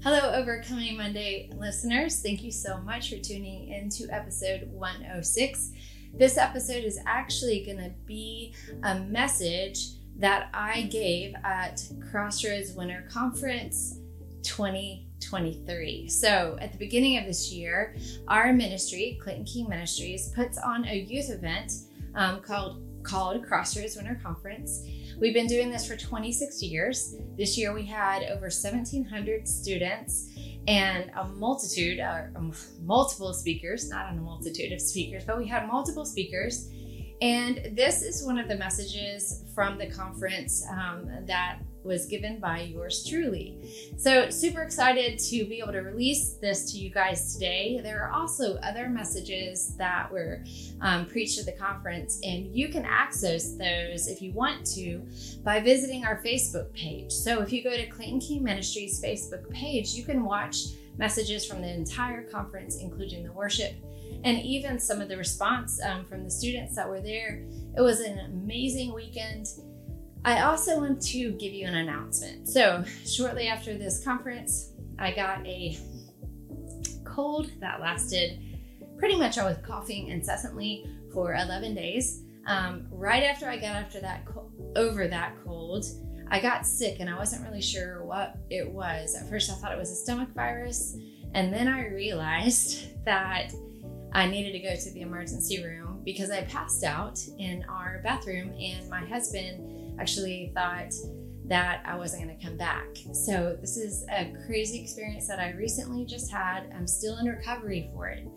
Hello, Overcoming Monday listeners. Thank you so much for tuning into episode 106. This episode is actually going to be a message that I gave at Crossroads Winter Conference 2023. So, at the beginning of this year, our ministry, Clayton King Ministries, puts on a youth event um, called called Crossroads Winter Conference. We've been doing this for 26 years. This year we had over 1,700 students and a multitude, uh, multiple speakers, not a multitude of speakers, but we had multiple speakers. And this is one of the messages from the conference um, that was given by yours truly. So, super excited to be able to release this to you guys today. There are also other messages that were um, preached at the conference, and you can access those if you want to by visiting our Facebook page. So, if you go to Clayton King Ministries Facebook page, you can watch messages from the entire conference, including the worship and even some of the response um, from the students that were there. It was an amazing weekend. I also want to give you an announcement. So, shortly after this conference, I got a cold that lasted pretty much I was coughing incessantly for 11 days. Um, right after I got after that over that cold, I got sick and I wasn't really sure what it was. At first, I thought it was a stomach virus, and then I realized that I needed to go to the emergency room because I passed out in our bathroom, and my husband actually thought that I wasn't going to come back. So, this is a crazy experience that I recently just had. I'm still in recovery for it.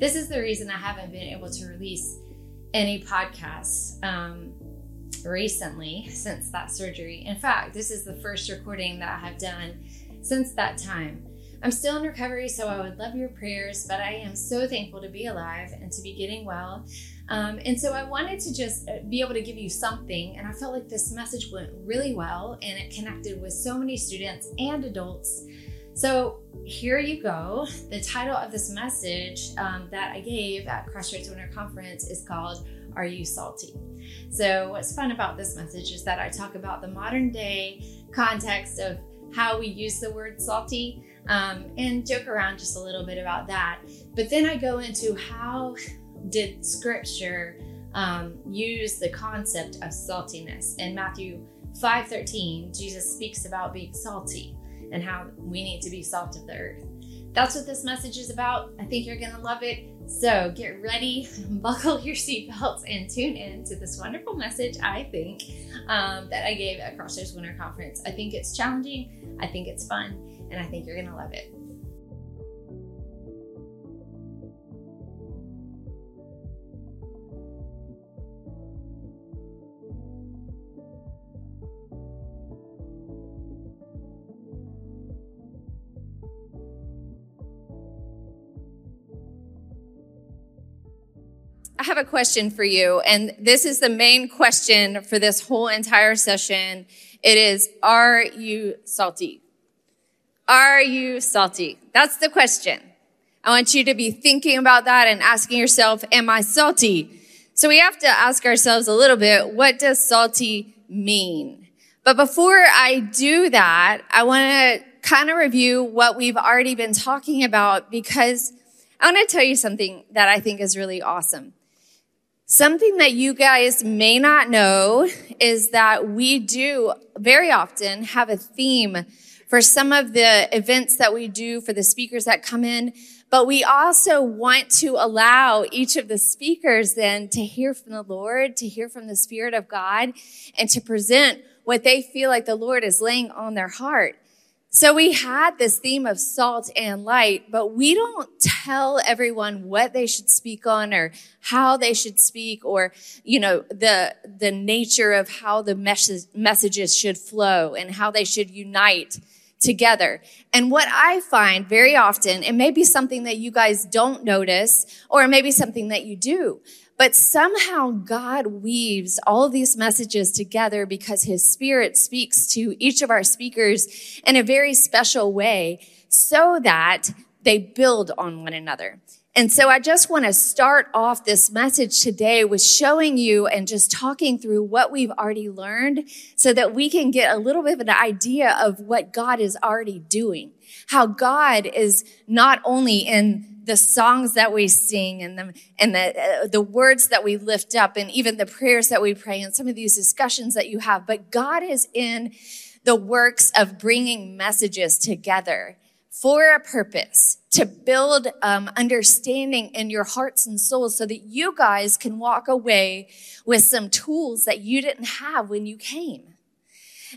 This is the reason I haven't been able to release any podcasts um, recently since that surgery. In fact, this is the first recording that I have done since that time. I'm still in recovery, so I would love your prayers, but I am so thankful to be alive and to be getting well. Um, and so I wanted to just uh, be able to give you something, and I felt like this message went really well and it connected with so many students and adults. So here you go. The title of this message um, that I gave at Crossroads Winter Conference is called Are You Salty? So, what's fun about this message is that I talk about the modern day context of how we use the word salty um, and joke around just a little bit about that. But then I go into how did scripture um, use the concept of saltiness. In Matthew 5:13, Jesus speaks about being salty and how we need to be salt of the earth. That's what this message is about. I think you're going to love it. So get ready, buckle your seatbelts, and tune in to this wonderful message, I think, um, that I gave at Crossroads Winter Conference. I think it's challenging, I think it's fun, and I think you're going to love it. Have a question for you, and this is the main question for this whole entire session. It is, are you salty? Are you salty? That's the question. I want you to be thinking about that and asking yourself, am I salty? So we have to ask ourselves a little bit, what does salty mean? But before I do that, I want to kind of review what we've already been talking about because I want to tell you something that I think is really awesome. Something that you guys may not know is that we do very often have a theme for some of the events that we do for the speakers that come in, but we also want to allow each of the speakers then to hear from the Lord, to hear from the Spirit of God, and to present what they feel like the Lord is laying on their heart. So we had this theme of salt and light, but we don't tell everyone what they should speak on or how they should speak or, you know, the, the nature of how the messages should flow and how they should unite together. And what I find very often, it may be something that you guys don't notice or it may be something that you do, but somehow God weaves all of these messages together because his spirit speaks to each of our speakers in a very special way so that they build on one another. And so I just want to start off this message today with showing you and just talking through what we've already learned so that we can get a little bit of an idea of what God is already doing. How God is not only in the songs that we sing and the, and the, uh, the words that we lift up and even the prayers that we pray and some of these discussions that you have, but God is in the works of bringing messages together for a purpose to build um, understanding in your hearts and souls so that you guys can walk away with some tools that you didn't have when you came.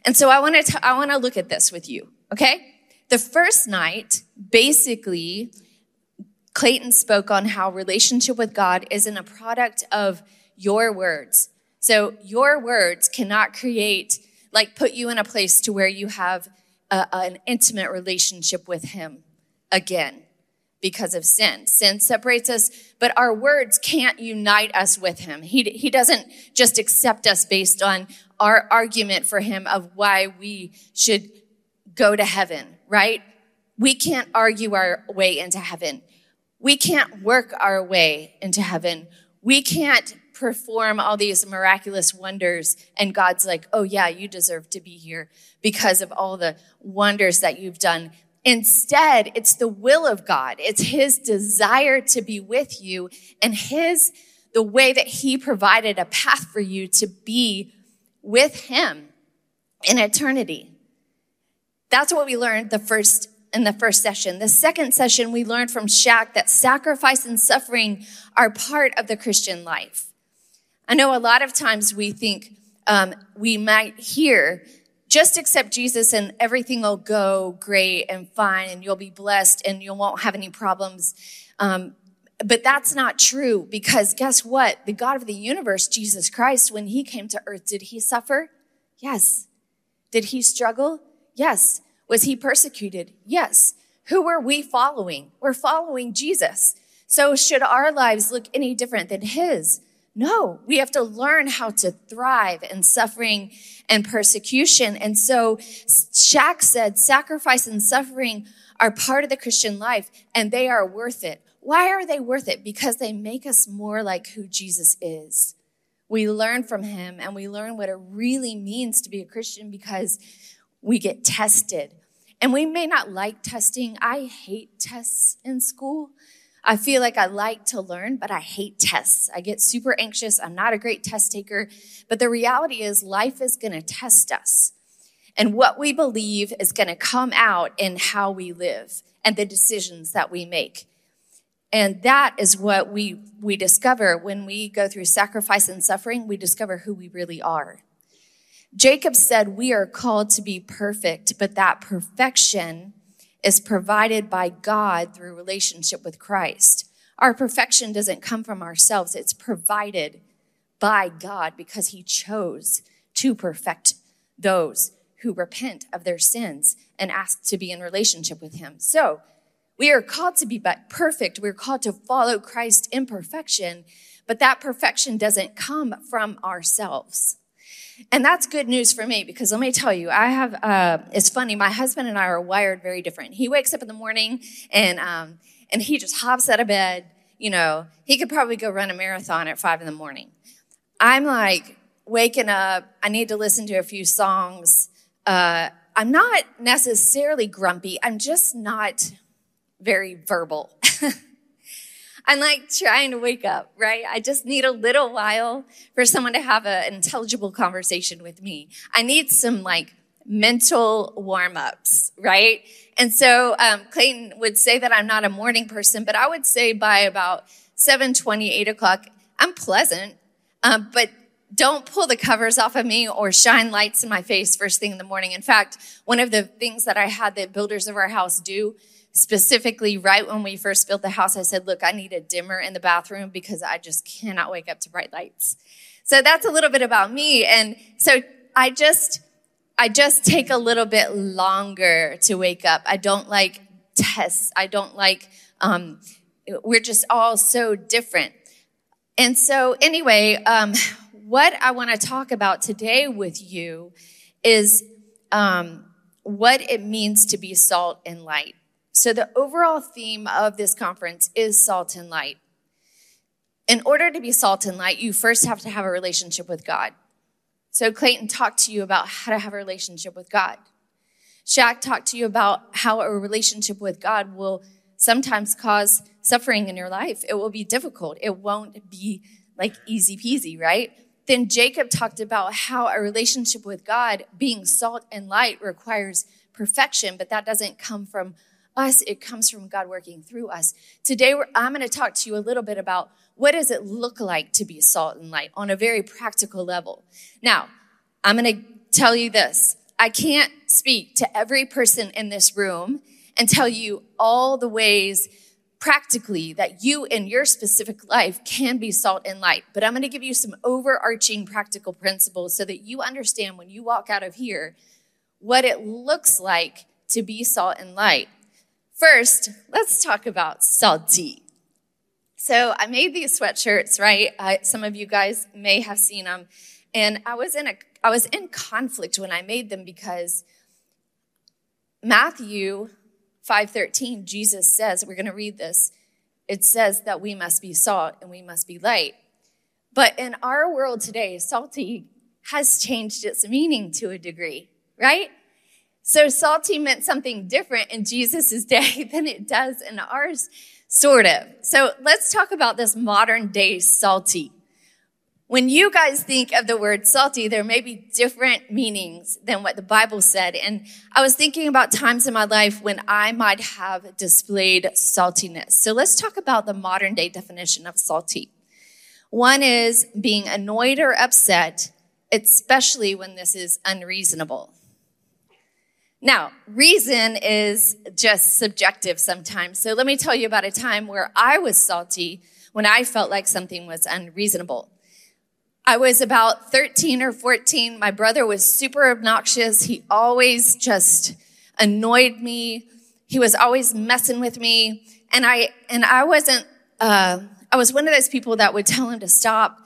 And so I want to I want to look at this with you, okay? The first night, basically, Clayton spoke on how relationship with God isn't a product of your words. So your words cannot create, like put you in a place to where you have a, an intimate relationship with Him again because of sin. Sin separates us, but our words can't unite us with Him. He, he doesn't just accept us based on our argument for Him of why we should go to heaven, right? We can't argue our way into heaven. We can't work our way into heaven. We can't perform all these miraculous wonders and God's like, oh yeah, you deserve to be here because of all the wonders that you've done. Instead, it's the will of God. It's his desire to be with you and his, the way that he provided a path for you to be with him in eternity. That's what we learned the first in the first session. The second session, we learned from Shaq that sacrifice and suffering are part of the Christian life. I know a lot of times we think um, we might hear, just accept Jesus and everything will go great and fine and you'll be blessed and you won't have any problems. Um, but that's not true because guess what? The God of the universe, Jesus Christ, when he came to earth, did he suffer? Yes. Did he struggle? Yes. Was he persecuted? Yes. Who were we following? We're following Jesus. So should our lives look any different than his? No, we have to learn how to thrive in suffering and persecution. And so Shaq said sacrifice and suffering are part of the Christian life and they are worth it. Why are they worth it? Because they make us more like who Jesus is. We learn from him and we learn what it really means to be a Christian because we get tested. And we may not like testing. I hate tests in school. I feel like I like to learn, but I hate tests. I get super anxious. I'm not a great test taker. But the reality is, life is going to test us. And what we believe is going to come out in how we live and the decisions that we make. And that is what we, we discover when we go through sacrifice and suffering. We discover who we really are. Jacob said, We are called to be perfect, but that perfection is provided by God through relationship with Christ. Our perfection doesn't come from ourselves, it's provided by God because He chose to perfect those who repent of their sins and ask to be in relationship with Him. So, we are called to be perfect. We're called to follow Christ in perfection, but that perfection doesn't come from ourselves. And that's good news for me because let me tell you, I have, uh, it's funny. My husband and I are wired very different. He wakes up in the morning and, um, and he just hops out of bed. You know, he could probably go run a marathon at five in the morning. I'm like waking up. I need to listen to a few songs. Uh, I'm not necessarily grumpy. I'm just not very verbal. I'm like trying to wake up, right? I just need a little while for someone to have an intelligible conversation with me. I need some like mental warm ups, right? And so, um, Clayton would say that I'm not a morning person, but I would say by about 7 20, 8 o'clock, I'm pleasant. Um, but don't pull the covers off of me or shine lights in my face first thing in the morning. In fact, one of the things that I had the builders of our house do specifically right when we first built the house, I said, look, I need a dimmer in the bathroom because I just cannot wake up to bright lights. So that's a little bit about me. And so I just, I just take a little bit longer to wake up. I don't like tests. I don't like, um, we're just all so different. And so anyway, um, what I want to talk about today with you is, um, what it means to be salt and light. So, the overall theme of this conference is salt and light. In order to be salt and light, you first have to have a relationship with God. So, Clayton talked to you about how to have a relationship with God. Shaq talked to you about how a relationship with God will sometimes cause suffering in your life. It will be difficult. It won't be like easy peasy, right? Then Jacob talked about how a relationship with God, being salt and light, requires perfection, but that doesn't come from us. It comes from God working through us. Today, I'm going to talk to you a little bit about what does it look like to be salt and light on a very practical level. Now, I'm going to tell you this. I can't speak to every person in this room and tell you all the ways practically that you in your specific life can be salt and light. But I'm going to give you some overarching practical principles so that you understand when you walk out of here what it looks like to be salt and light. First, let's talk about salty. So I made these sweatshirts, right? I, some of you guys may have seen them. And I was in a, I was in conflict when I made them because Matthew 5:13, Jesus says, we're going to read this. It says that we must be salt and we must be light. But in our world today, salty has changed its meaning to a degree, right? So salty meant something different in Jesus' day than it does in ours, sort of. So let's talk about this modern day salty. When you guys think of the word salty, there may be different meanings than what the Bible said. And I was thinking about times in my life when I might have displayed saltiness. So let's talk about the modern day definition of salty. One is being annoyed or upset, especially when this is unreasonable. Now, reason is just subjective sometimes. So let me tell you about a time where I was salty when I felt like something was unreasonable. I was about 13 or 14. My brother was super obnoxious. He always just annoyed me. He was always messing with me. And I, and I wasn't, uh, I was one of those people that would tell him to stop,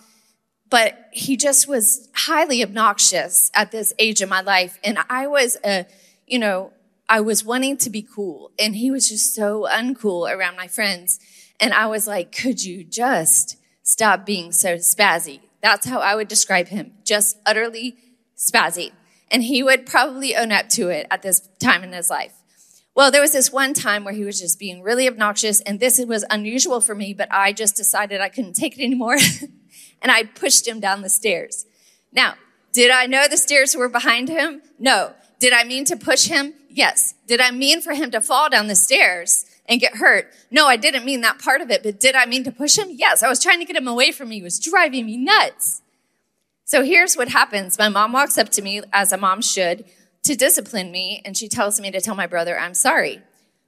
but he just was highly obnoxious at this age of my life. And I was a, you know, I was wanting to be cool and he was just so uncool around my friends. And I was like, could you just stop being so spazzy? That's how I would describe him. Just utterly spazzy. And he would probably own up to it at this time in his life. Well, there was this one time where he was just being really obnoxious and this was unusual for me, but I just decided I couldn't take it anymore. and I pushed him down the stairs. Now, did I know the stairs were behind him? No. Did I mean to push him? Yes. Did I mean for him to fall down the stairs and get hurt? No, I didn't mean that part of it, but did I mean to push him? Yes. I was trying to get him away from me. He was driving me nuts. So here's what happens. My mom walks up to me, as a mom should, to discipline me, and she tells me to tell my brother I'm sorry.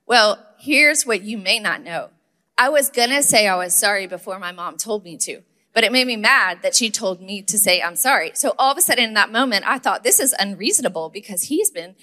Well, here's what you may not know. I was gonna say I was sorry before my mom told me to. But it made me mad that she told me to say, I'm sorry. So all of a sudden in that moment, I thought this is unreasonable because he's been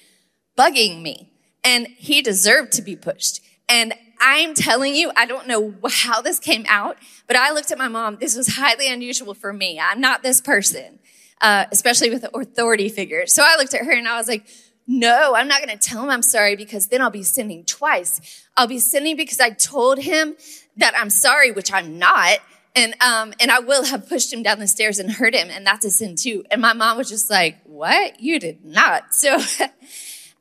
bugging me and he deserved to be pushed. And I'm telling you, I don't know how this came out, but I looked at my mom. This was highly unusual for me. I'm not this person, uh, especially with authority figures. So I looked at her and I was like, no, I'm not going to tell him I'm sorry because then I'll be sinning twice. I'll be sinning because I told him that I'm sorry, which I'm not. And, um, and I will have pushed him down the stairs and hurt him. And that's a sin too. And my mom was just like, what? You did not. So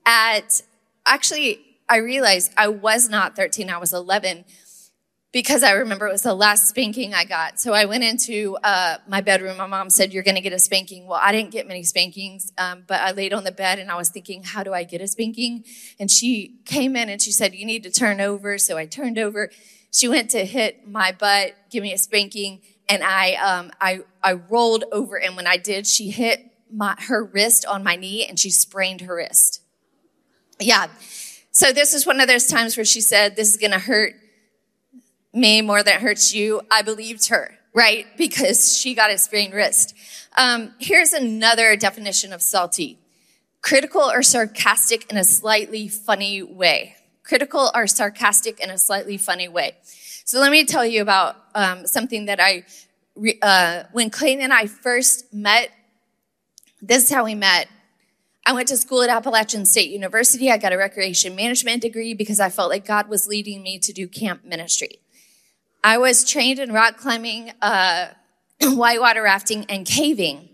at, actually, I realized I was not 13. I was 11 because I remember it was the last spanking I got. So I went into uh, my bedroom. My mom said, You're going to get a spanking. Well, I didn't get many spankings, um, but I laid on the bed and I was thinking, How do I get a spanking? And she came in and she said, You need to turn over. So I turned over she went to hit my butt, give me a spanking, and I, um, I, I rolled over. And when I did, she hit my, her wrist on my knee and she sprained her wrist. Yeah. So this is one of those times where she said, this is going to hurt me more than it hurts you. I believed her, right? Because she got a sprained wrist. Um, here's another definition of salty. Critical or sarcastic in a slightly funny way critical or sarcastic in a slightly funny way. So let me tell you about um, something that I, uh, when Clayton and I first met, this is how we met. I went to school at Appalachian State University. I got a recreation management degree because I felt like God was leading me to do camp ministry. I was trained in rock climbing, uh, whitewater rafting, and caving,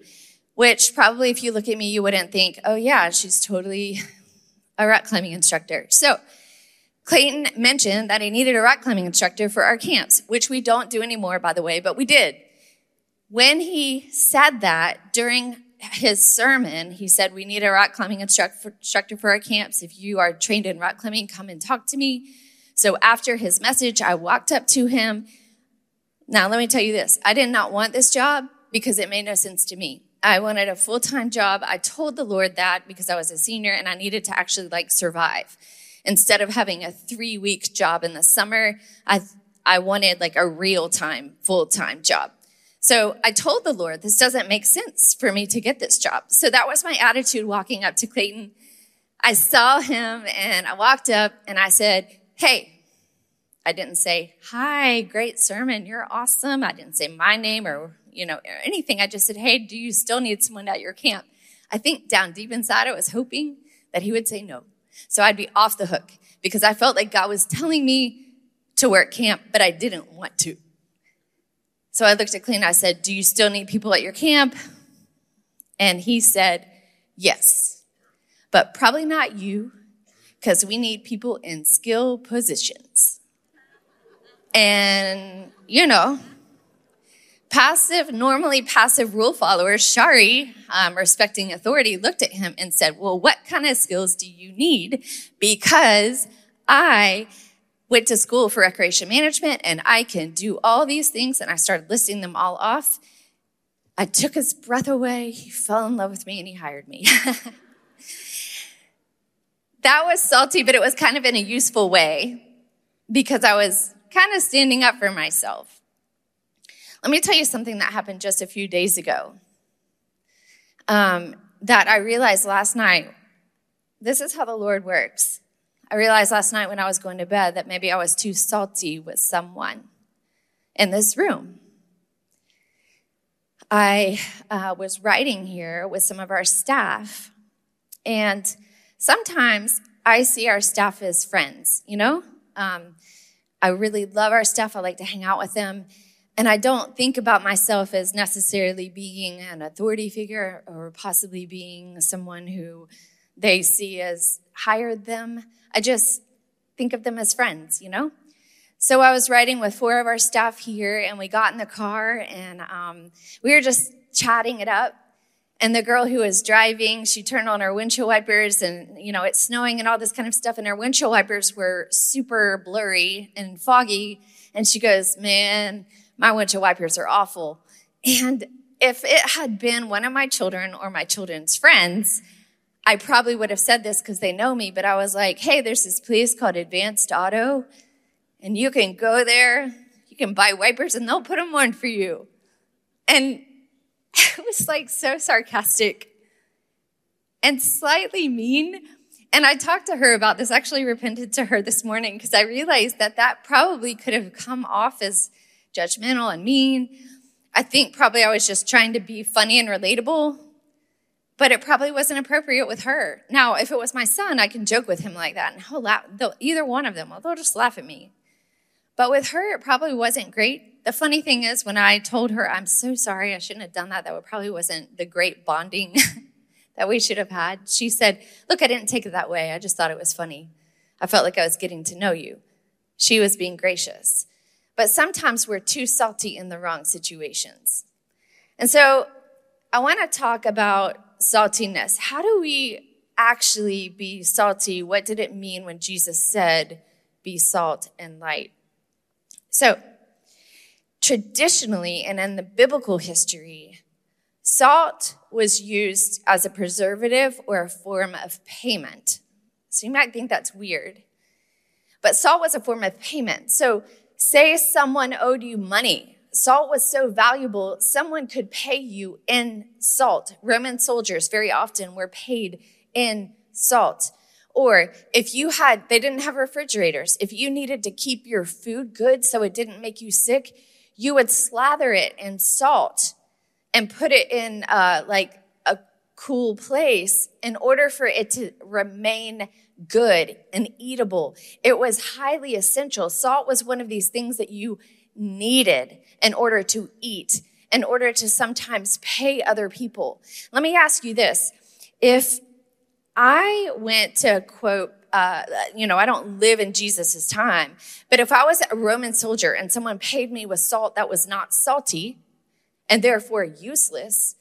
which probably if you look at me, you wouldn't think, oh yeah, she's totally a rock climbing instructor. So Clayton mentioned that he needed a rock climbing instructor for our camps, which we don't do anymore, by the way, but we did. When he said that during his sermon, he said, We need a rock climbing instructor for our camps. If you are trained in rock climbing, come and talk to me. So after his message, I walked up to him. Now, let me tell you this I did not want this job because it made no sense to me. I wanted a full time job. I told the Lord that because I was a senior and I needed to actually like survive. Instead of having a three week job in the summer, I, I wanted like a real time, full time job. So I told the Lord, this doesn't make sense for me to get this job. So that was my attitude walking up to Clayton. I saw him and I walked up and I said, Hey, I didn't say, Hi, great sermon. You're awesome. I didn't say my name or, you know, or anything. I just said, Hey, do you still need someone at your camp? I think down deep inside, I was hoping that he would say no. So I'd be off the hook because I felt like God was telling me to work camp, but I didn't want to. So I looked at Clayton. I said, Do you still need people at your camp? And he said, Yes, but probably not you, because we need people in skill positions. And, you know, passive, normally passive rule followers, Sharie, um, respecting authority, looked at him and said, Well, what kind of skills do you need? Because I went to school for recreation management and I can do all these things. And I started listing them all off. I took his breath away. He fell in love with me and he hired me. that was salty, but it was kind of in a useful way because I was kind of standing up for myself. Let me tell you something that happened just a few days ago um, that I realized last night. This is how the Lord works. I realized last night when I was going to bed that maybe I was too salty with someone in this room. I uh, was writing here with some of our staff, and sometimes I see our staff as friends, you know? Um, I really love our staff. I like to hang out with them. And I don't think about myself as necessarily being an authority figure or possibly being someone who they see as hired them. I just think of them as friends, you know? So I was riding with four of our staff here and we got in the car and um, we were just chatting it up. And the girl who was driving, she turned on her windshield wipers and, you know, it's snowing and all this kind of stuff. And her windshield wipers were super blurry and foggy. And she goes, man, my windshield wipers are awful. And if it had been one of my children or my children's friends, I probably would have said this because they know me, but I was like, hey, there's this place called Advance Auto, and you can go there, you can buy wipers, and they'll put them on for you. And it was like so sarcastic and slightly mean. And I talked to her about this, actually repented to her this morning because I realized that that probably could have come off as judgmental and mean. I think probably I was just trying to be funny and relatable but it probably wasn't appropriate with her. Now, if it was my son, I can joke with him like that, and he'll laugh. Either one of them, well, they'll just laugh at me. But with her, it probably wasn't great. The funny thing is, when I told her, I'm so sorry, I shouldn't have done that, that probably wasn't the great bonding that we should have had. She said, Look, I didn't take it that way. I just thought it was funny. I felt like I was getting to know you. She was being gracious. But sometimes we're too salty in the wrong situations. And so I want to talk about saltiness. How do we actually be salty? What did it mean when Jesus said, be salt and light? So, traditionally and in the biblical history, salt was used as a preservative or a form of payment. So you might think that's weird. But salt was a form of payment. So, say someone owed you money Salt was so valuable, someone could pay you in salt. Roman soldiers very often were paid in salt. Or if you had, they didn't have refrigerators. If you needed to keep your food good so it didn't make you sick, you would slather it in salt and put it in uh, like cool place in order for it to remain good and eatable. It was highly essential. Salt was one of these things that you needed in order to eat, in order to sometimes pay other people. Let me ask you this. If I went to quote, uh, you know, I don't live in Jesus's time, but if I was a Roman soldier and someone paid me with salt that was not salty and therefore useless,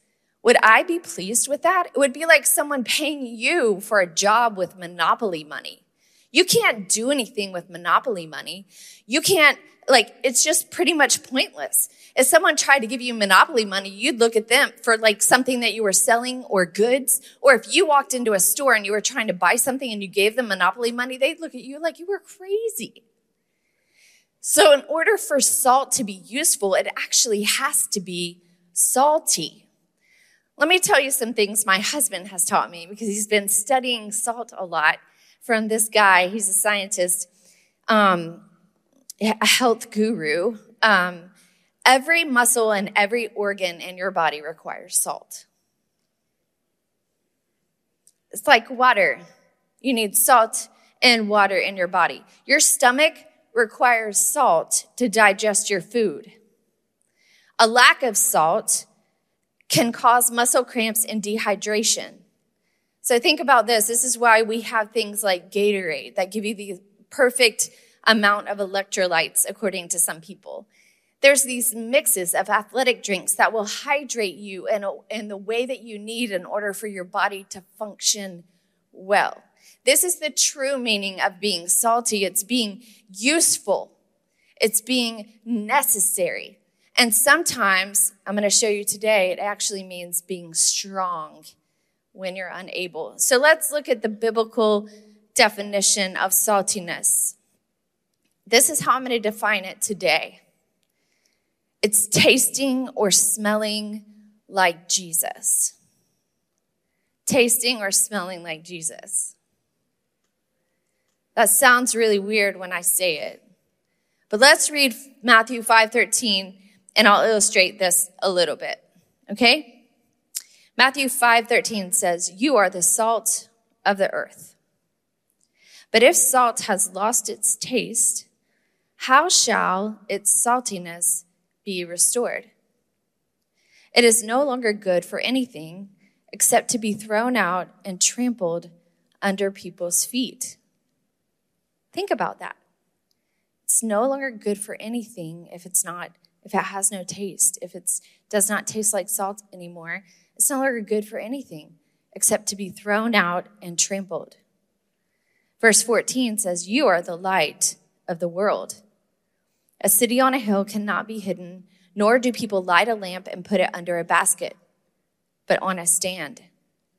would I be pleased with that? It would be like someone paying you for a job with monopoly money. You can't do anything with monopoly money. You can't, like, it's just pretty much pointless. If someone tried to give you monopoly money, you'd look at them for like something that you were selling or goods. Or if you walked into a store and you were trying to buy something and you gave them monopoly money, they'd look at you like you were crazy. So in order for salt to be useful, it actually has to be salty. Let me tell you some things my husband has taught me because he's been studying salt a lot from this guy. He's a scientist, um, a health guru. Um, every muscle and every organ in your body requires salt. It's like water. You need salt and water in your body. Your stomach requires salt to digest your food. A lack of salt can cause muscle cramps and dehydration. So think about this. This is why we have things like Gatorade that give you the perfect amount of electrolytes, according to some people. There's these mixes of athletic drinks that will hydrate you in, a, in the way that you need in order for your body to function well. This is the true meaning of being salty. It's being useful. It's being necessary. And sometimes, I'm going to show you today, it actually means being strong when you're unable. So let's look at the biblical definition of saltiness. This is how I'm going to define it today it's tasting or smelling like Jesus. Tasting or smelling like Jesus. That sounds really weird when I say it. But let's read Matthew 5:13 and I'll illustrate this a little bit. Okay? Matthew 5:13 says, "You are the salt of the earth. But if salt has lost its taste, how shall its saltiness be restored? It is no longer good for anything except to be thrown out and trampled under people's feet." Think about that. It's no longer good for anything if it's not if it has no taste, if it does not taste like salt anymore, it's no longer good for anything except to be thrown out and trampled. Verse 14 says, You are the light of the world. A city on a hill cannot be hidden, nor do people light a lamp and put it under a basket, but on a stand.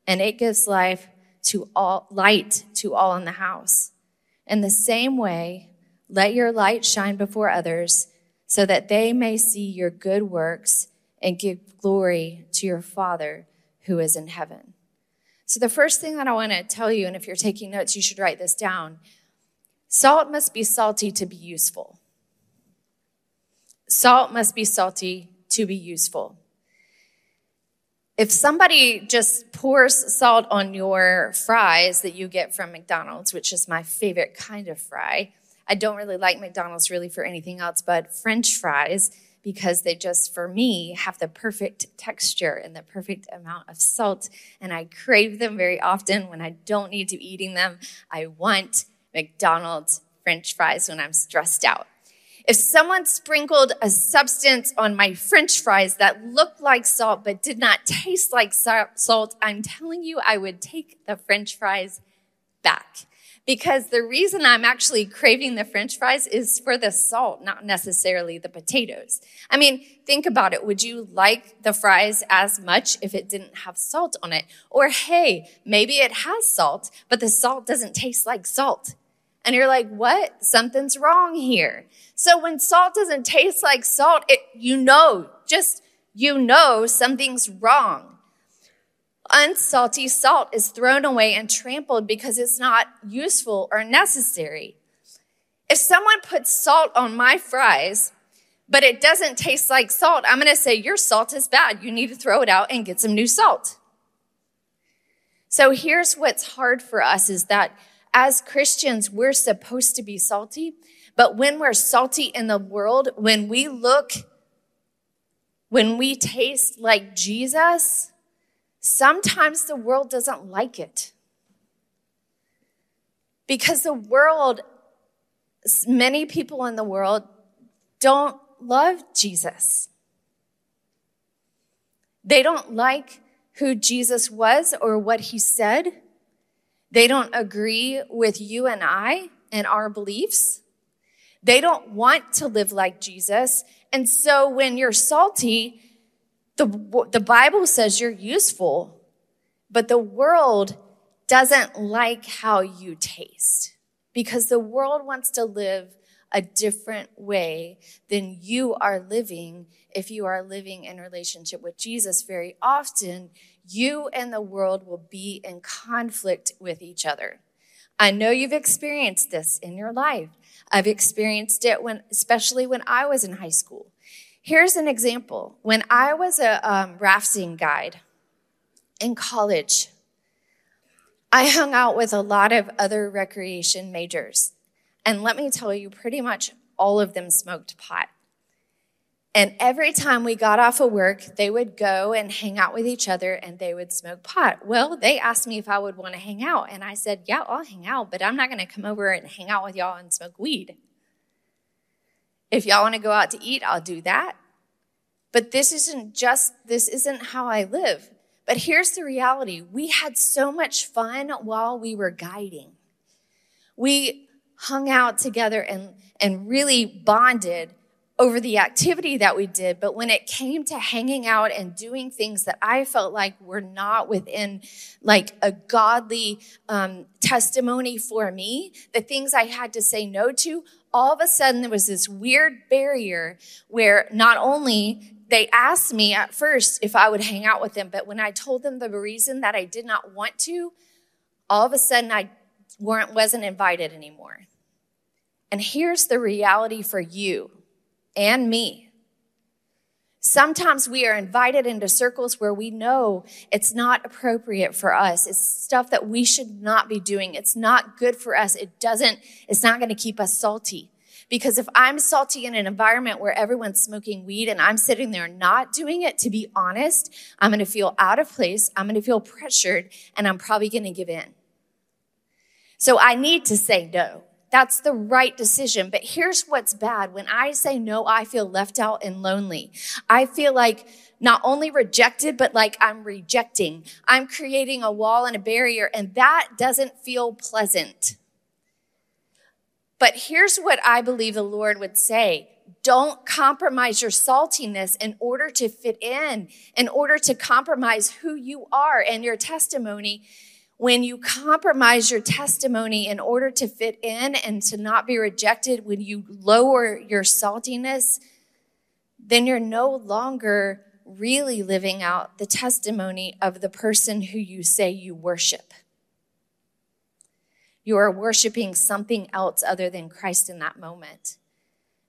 And it gives life to all, light to all in the house. In the same way, let your light shine before others so that they may see your good works and give glory to your Father who is in heaven. So, the first thing that I want to tell you, and if you're taking notes, you should write this down salt must be salty to be useful. Salt must be salty to be useful. If somebody just pours salt on your fries that you get from McDonald's, which is my favorite kind of fry, I don't really like McDonald's really for anything else but French fries because they just, for me, have the perfect texture and the perfect amount of salt. And I crave them very often when I don't need to be eating them. I want McDonald's French fries when I'm stressed out. If someone sprinkled a substance on my French fries that looked like salt but did not taste like salt, I'm telling you, I would take the French fries back because the reason I'm actually craving the french fries is for the salt, not necessarily the potatoes. I mean, think about it. Would you like the fries as much if it didn't have salt on it? Or hey, maybe it has salt, but the salt doesn't taste like salt. And you're like, what? Something's wrong here. So when salt doesn't taste like salt, it, you know, just, you know something's wrong. Unsalty salt is thrown away and trampled because it's not useful or necessary. If someone puts salt on my fries, but it doesn't taste like salt, I'm going to say, Your salt is bad. You need to throw it out and get some new salt. So here's what's hard for us is that as Christians, we're supposed to be salty, but when we're salty in the world, when we look, when we taste like Jesus, sometimes the world doesn't like it. Because the world, many people in the world don't love Jesus. They don't like who Jesus was or what he said. They don't agree with you and I and our beliefs. They don't want to live like Jesus. And so when you're salty, the, the Bible says you're useful, but the world doesn't like how you taste because the world wants to live a different way than you are living if you are living in relationship with Jesus very often you and the world will be in conflict with each other. I know you've experienced this in your life. I've experienced it when, especially when I was in high school. Here's an example. When I was a um, rafting guide in college, I hung out with a lot of other recreation majors. And let me tell you, pretty much all of them smoked pot. And every time we got off of work, they would go and hang out with each other and they would smoke pot. Well, they asked me if I would want to hang out. And I said, Yeah, I'll hang out, but I'm not going to come over and hang out with y'all and smoke weed. If y'all want to go out to eat, I'll do that. But this isn't just, this isn't how I live. But here's the reality we had so much fun while we were guiding. We hung out together and, and really bonded over the activity that we did, but when it came to hanging out and doing things that I felt like were not within like a godly um, testimony for me, the things I had to say no to, all of a sudden there was this weird barrier where not only they asked me at first if I would hang out with them, but when I told them the reason that I did not want to, all of a sudden I weren't wasn't invited anymore. And here's the reality for you and me. Sometimes we are invited into circles where we know it's not appropriate for us. It's stuff that we should not be doing. It's not good for us. It doesn't, it's not going to keep us salty. Because if I'm salty in an environment where everyone's smoking weed and I'm sitting there not doing it, to be honest, I'm going to feel out of place. I'm going to feel pressured and I'm probably going to give in. So I need to say no. That's the right decision. But here's what's bad. When I say no, I feel left out and lonely. I feel like not only rejected, but like I'm rejecting. I'm creating a wall and a barrier, and that doesn't feel pleasant. But here's what I believe the Lord would say. Don't compromise your saltiness in order to fit in, in order to compromise who you are and your testimony when you compromise your testimony in order to fit in and to not be rejected, when you lower your saltiness, then you're no longer really living out the testimony of the person who you say you worship. You are worshiping something else other than Christ in that moment.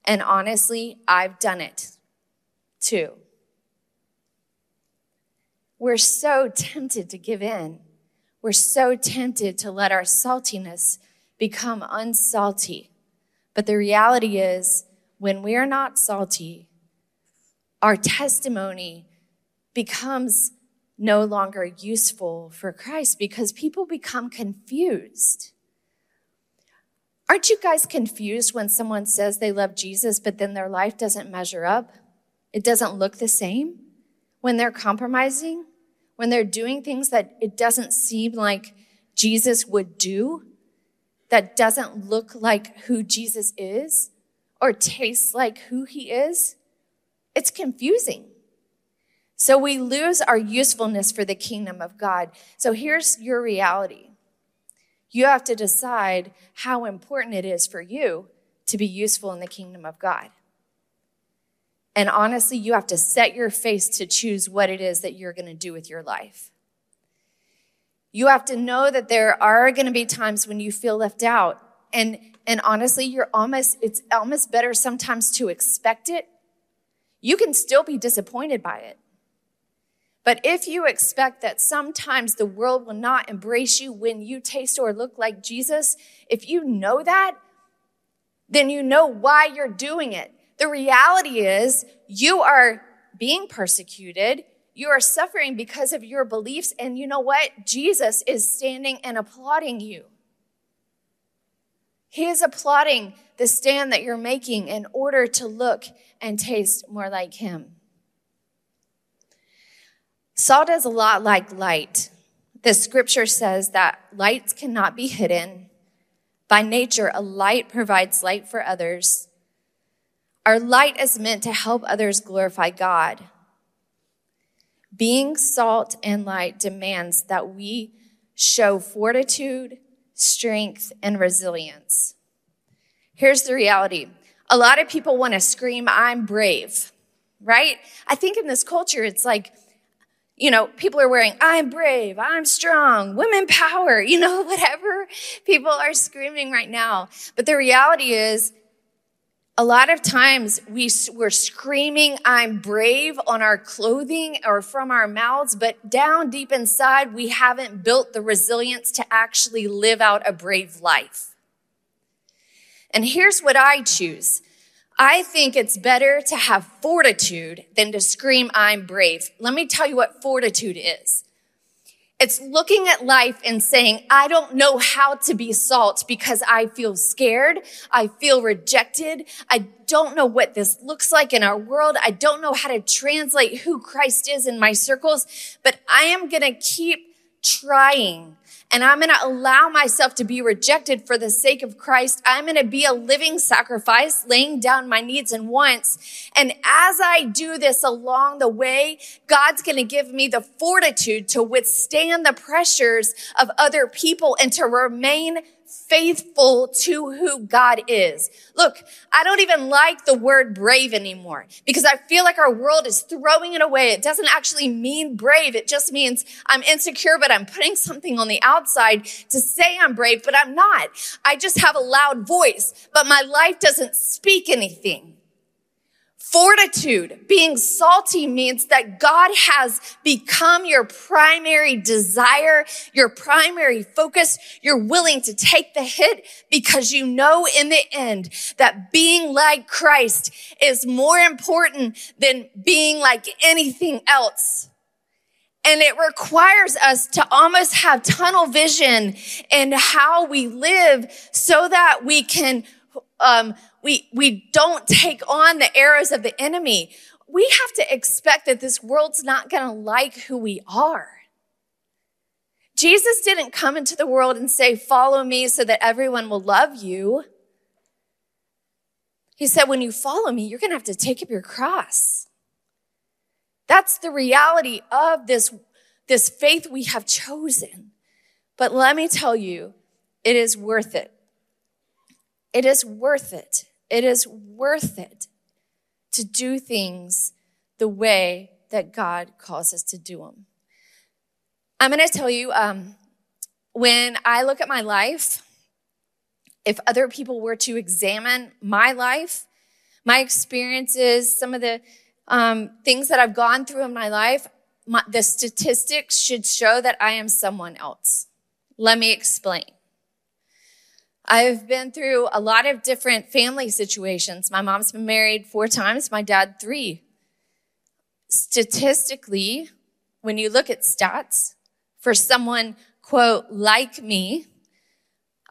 And honestly, I've done it too. We're so tempted to give in we're so tempted to let our saltiness become unsalty. But the reality is, when we're not salty, our testimony becomes no longer useful for Christ because people become confused. Aren't you guys confused when someone says they love Jesus, but then their life doesn't measure up? It doesn't look the same when they're compromising? When they're doing things that it doesn't seem like Jesus would do, that doesn't look like who Jesus is or tastes like who he is, it's confusing. So we lose our usefulness for the kingdom of God. So here's your reality. You have to decide how important it is for you to be useful in the kingdom of God. And honestly, you have to set your face to choose what it is that you're going to do with your life. You have to know that there are going to be times when you feel left out. And, and honestly, you're almost, it's almost better sometimes to expect it. You can still be disappointed by it. But if you expect that sometimes the world will not embrace you when you taste or look like Jesus, if you know that, then you know why you're doing it. The reality is you are being persecuted. You are suffering because of your beliefs. And you know what? Jesus is standing and applauding you. He is applauding the stand that you're making in order to look and taste more like Him. Salt is a lot like light. The scripture says that lights cannot be hidden. By nature, a light provides light for others. Our light is meant to help others glorify God. Being salt and light demands that we show fortitude, strength, and resilience. Here's the reality. A lot of people want to scream, I'm brave, right? I think in this culture, it's like, you know, people are wearing, I'm brave, I'm strong, women power, you know, whatever people are screaming right now. But the reality is, a lot of times we, we're screaming, I'm brave on our clothing or from our mouths, but down deep inside, we haven't built the resilience to actually live out a brave life. And here's what I choose. I think it's better to have fortitude than to scream, I'm brave. Let me tell you what fortitude is. It's looking at life and saying, I don't know how to be salt because I feel scared. I feel rejected. I don't know what this looks like in our world. I don't know how to translate who Christ is in my circles, but I am going to keep trying and I'm going to allow myself to be rejected for the sake of Christ. I'm going to be a living sacrifice, laying down my needs and wants. And as I do this along the way, God's going to give me the fortitude to withstand the pressures of other people and to remain faithful to who God is. Look, I don't even like the word brave anymore because I feel like our world is throwing it away. It doesn't actually mean brave. It just means I'm insecure, but I'm putting something on the outside to say I'm brave, but I'm not. I just have a loud voice, but my life doesn't speak anything. Fortitude, being salty means that God has become your primary desire, your primary focus. You're willing to take the hit because you know in the end that being like Christ is more important than being like anything else. And it requires us to almost have tunnel vision in how we live so that we can um, we, we don't take on the arrows of the enemy. We have to expect that this world's not going to like who we are. Jesus didn't come into the world and say, follow me so that everyone will love you. He said, when you follow me, you're going to have to take up your cross. That's the reality of this, this faith we have chosen. But let me tell you, it is worth it. It is worth it. It is worth it to do things the way that God calls us to do them. I'm going to tell you, um, when I look at my life, if other people were to examine my life, my experiences, some of the um, things that I've gone through in my life, my, the statistics should show that I am someone else. Let me explain. I've been through a lot of different family situations. My mom's been married four times, my dad three. Statistically, when you look at stats for someone, quote, like me,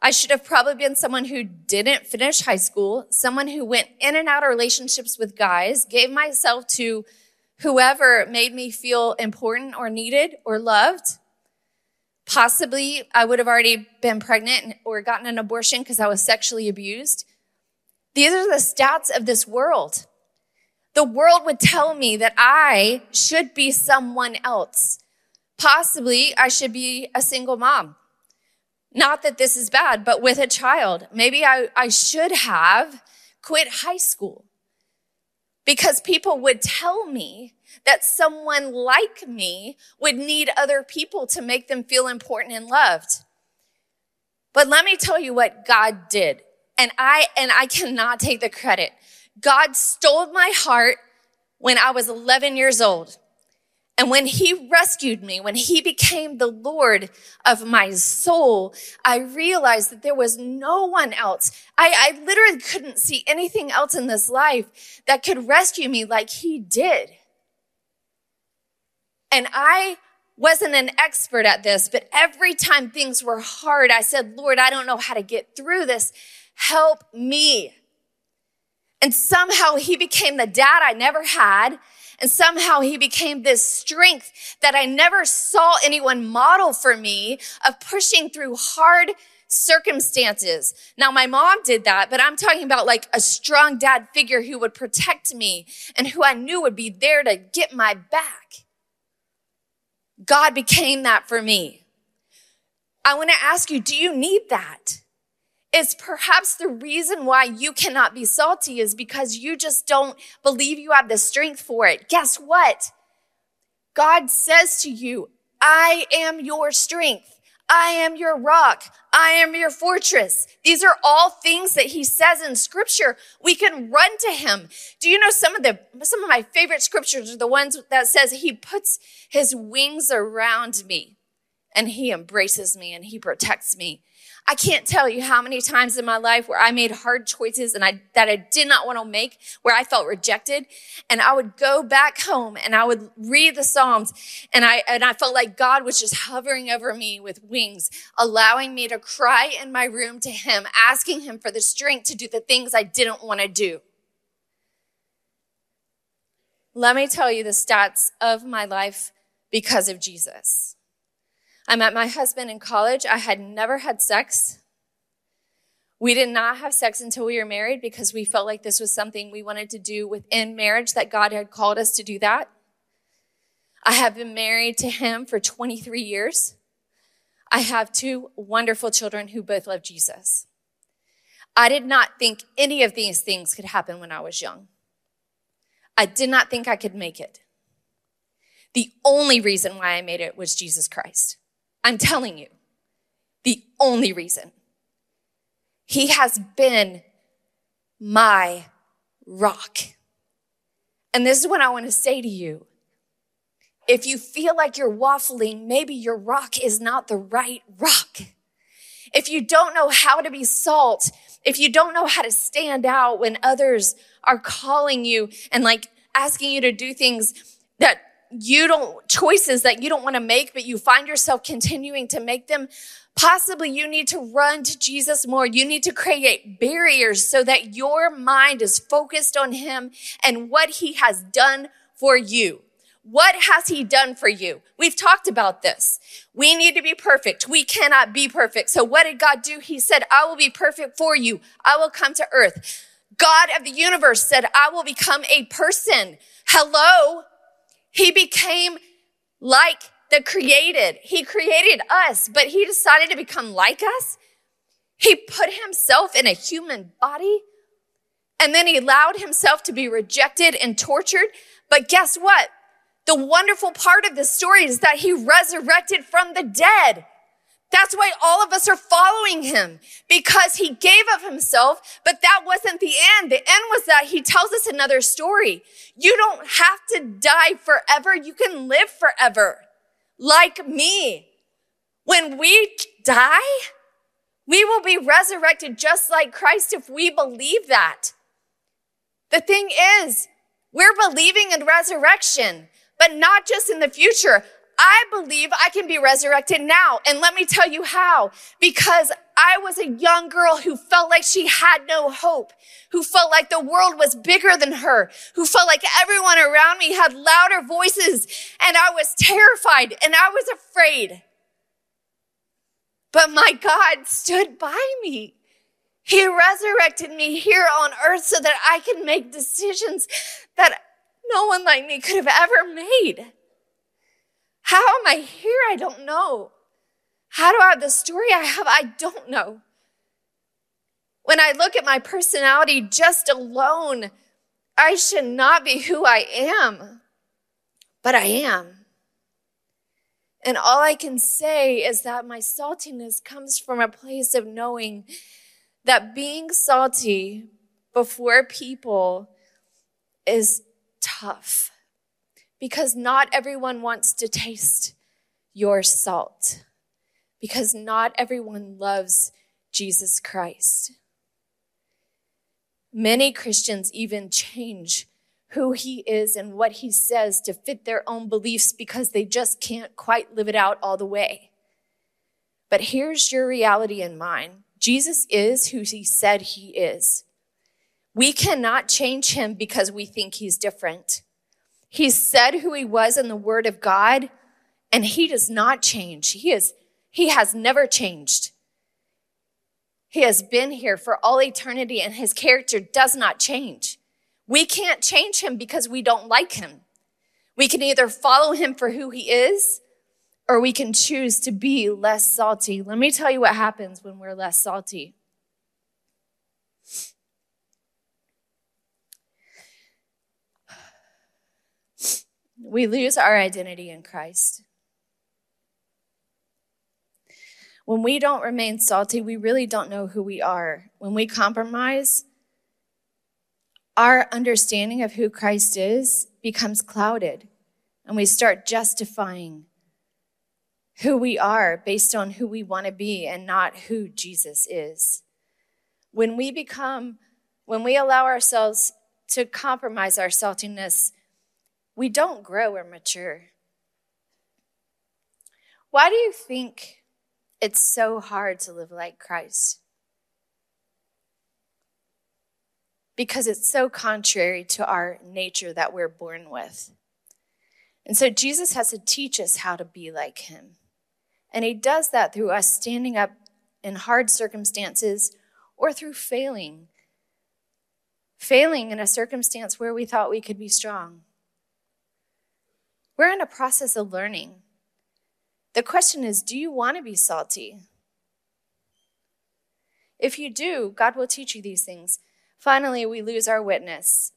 I should have probably been someone who didn't finish high school, someone who went in and out of relationships with guys, gave myself to whoever made me feel important or needed or loved. Possibly I would have already been pregnant or gotten an abortion because I was sexually abused. These are the stats of this world. The world would tell me that I should be someone else. Possibly I should be a single mom. Not that this is bad, but with a child. Maybe I, I should have quit high school because people would tell me that someone like me would need other people to make them feel important and loved. But let me tell you what God did. And I, and I cannot take the credit. God stole my heart when I was 11 years old. And when he rescued me, when he became the Lord of my soul, I realized that there was no one else. I, I literally couldn't see anything else in this life that could rescue me like he did. And I wasn't an expert at this, but every time things were hard, I said, Lord, I don't know how to get through this. Help me. And somehow he became the dad I never had. And somehow he became this strength that I never saw anyone model for me of pushing through hard circumstances. Now, my mom did that, but I'm talking about like a strong dad figure who would protect me and who I knew would be there to get my back. God became that for me. I want to ask you, do you need that? is perhaps the reason why you cannot be salty is because you just don't believe you have the strength for it. Guess what? God says to you, I am your strength. I am your rock. I am your fortress. These are all things that he says in scripture. We can run to him. Do you know some of the, some of my favorite scriptures are the ones that says he puts his wings around me and he embraces me and he protects me. I can't tell you how many times in my life where I made hard choices and I, that I did not want to make, where I felt rejected. And I would go back home and I would read the Psalms and I, and I felt like God was just hovering over me with wings, allowing me to cry in my room to him, asking him for the strength to do the things I didn't want to do. Let me tell you the stats of my life because of Jesus. I met my husband in college. I had never had sex. We did not have sex until we were married because we felt like this was something we wanted to do within marriage, that God had called us to do that. I have been married to him for 23 years. I have two wonderful children who both love Jesus. I did not think any of these things could happen when I was young. I did not think I could make it. The only reason why I made it was Jesus Christ. I'm telling you, the only reason. He has been my rock. And this is what I want to say to you. If you feel like you're waffling, maybe your rock is not the right rock. If you don't know how to be salt, if you don't know how to stand out when others are calling you and like asking you to do things that you don't, choices that you don't want to make, but you find yourself continuing to make them, possibly you need to run to Jesus more. You need to create barriers so that your mind is focused on Him and what He has done for you. What has he done for you? We've talked about this. We need to be perfect. We cannot be perfect. So what did God do? He said, I will be perfect for you. I will come to earth. God of the universe said, I will become a person. Hello. He became like the created. He created us, but he decided to become like us. He put himself in a human body and then he allowed himself to be rejected and tortured. But guess what? The wonderful part of the story is that he resurrected from the dead. That's why all of us are following him because he gave of himself, but that wasn't the end. The end was that he tells us another story. You don't have to die forever. You can live forever like me. When we die, we will be resurrected just like Christ if we believe that. The thing is, we're believing in resurrection, but not just in the future. I believe I can be resurrected now. And let me tell you how. Because I was a young girl who felt like she had no hope, who felt like the world was bigger than her, who felt like everyone around me had louder voices and I was terrified and I was afraid. But my God stood by me. He resurrected me here on earth so that I can make decisions that no one like me could have ever made. How am I here? I don't know. How do I have the story I have? I don't know. When I look at my personality just alone, I should not be who I am, but I am. And all I can say is that my saltiness comes from a place of knowing that being salty before people is tough Because not everyone wants to taste your salt. Because not everyone loves Jesus Christ. Many Christians even change who he is and what he says to fit their own beliefs because they just can't quite live it out all the way. But here's your reality in mind Jesus is who he said he is. We cannot change him because we think he's different. He said who he was in the word of God, and he does not change. He is, he has never changed. He has been here for all eternity and his character does not change. We can't change him because we don't like him. We can either follow him for who he is or we can choose to be less salty. Let me tell you what happens when we're less salty. We lose our identity in Christ. When we don't remain salty, we really don't know who we are. When we compromise, our understanding of who Christ is becomes clouded, and we start justifying who we are based on who we want to be and not who Jesus is. When we become, when we allow ourselves to compromise our saltiness, we don't grow or mature. Why do you think it's so hard to live like Christ. Because it's so contrary to our nature that we're born with. And so Jesus has to teach us how to be like him. And he does that through us standing up in hard circumstances or through failing. Failing in a circumstance where we thought we could be strong. We're in a process of learning. The question is do you want to be salty? If you do, God will teach you these things. Finally, we lose our witness.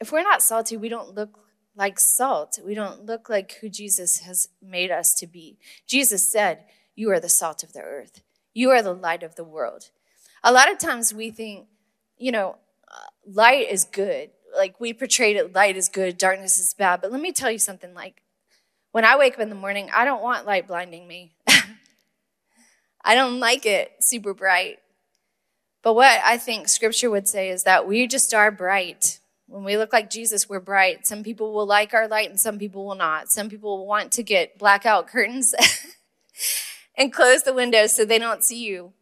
If we're not salty, we don't look like salt. We don't look like who Jesus has made us to be. Jesus said, You are the salt of the earth, you are the light of the world. A lot of times we think, you know, light is good. Like we portrayed it, light is good, darkness is bad. But let me tell you something like, when I wake up in the morning, I don't want light blinding me. I don't like it super bright. But what I think scripture would say is that we just are bright. When we look like Jesus, we're bright. Some people will like our light and some people will not. Some people will want to get blackout curtains and close the windows so they don't see you.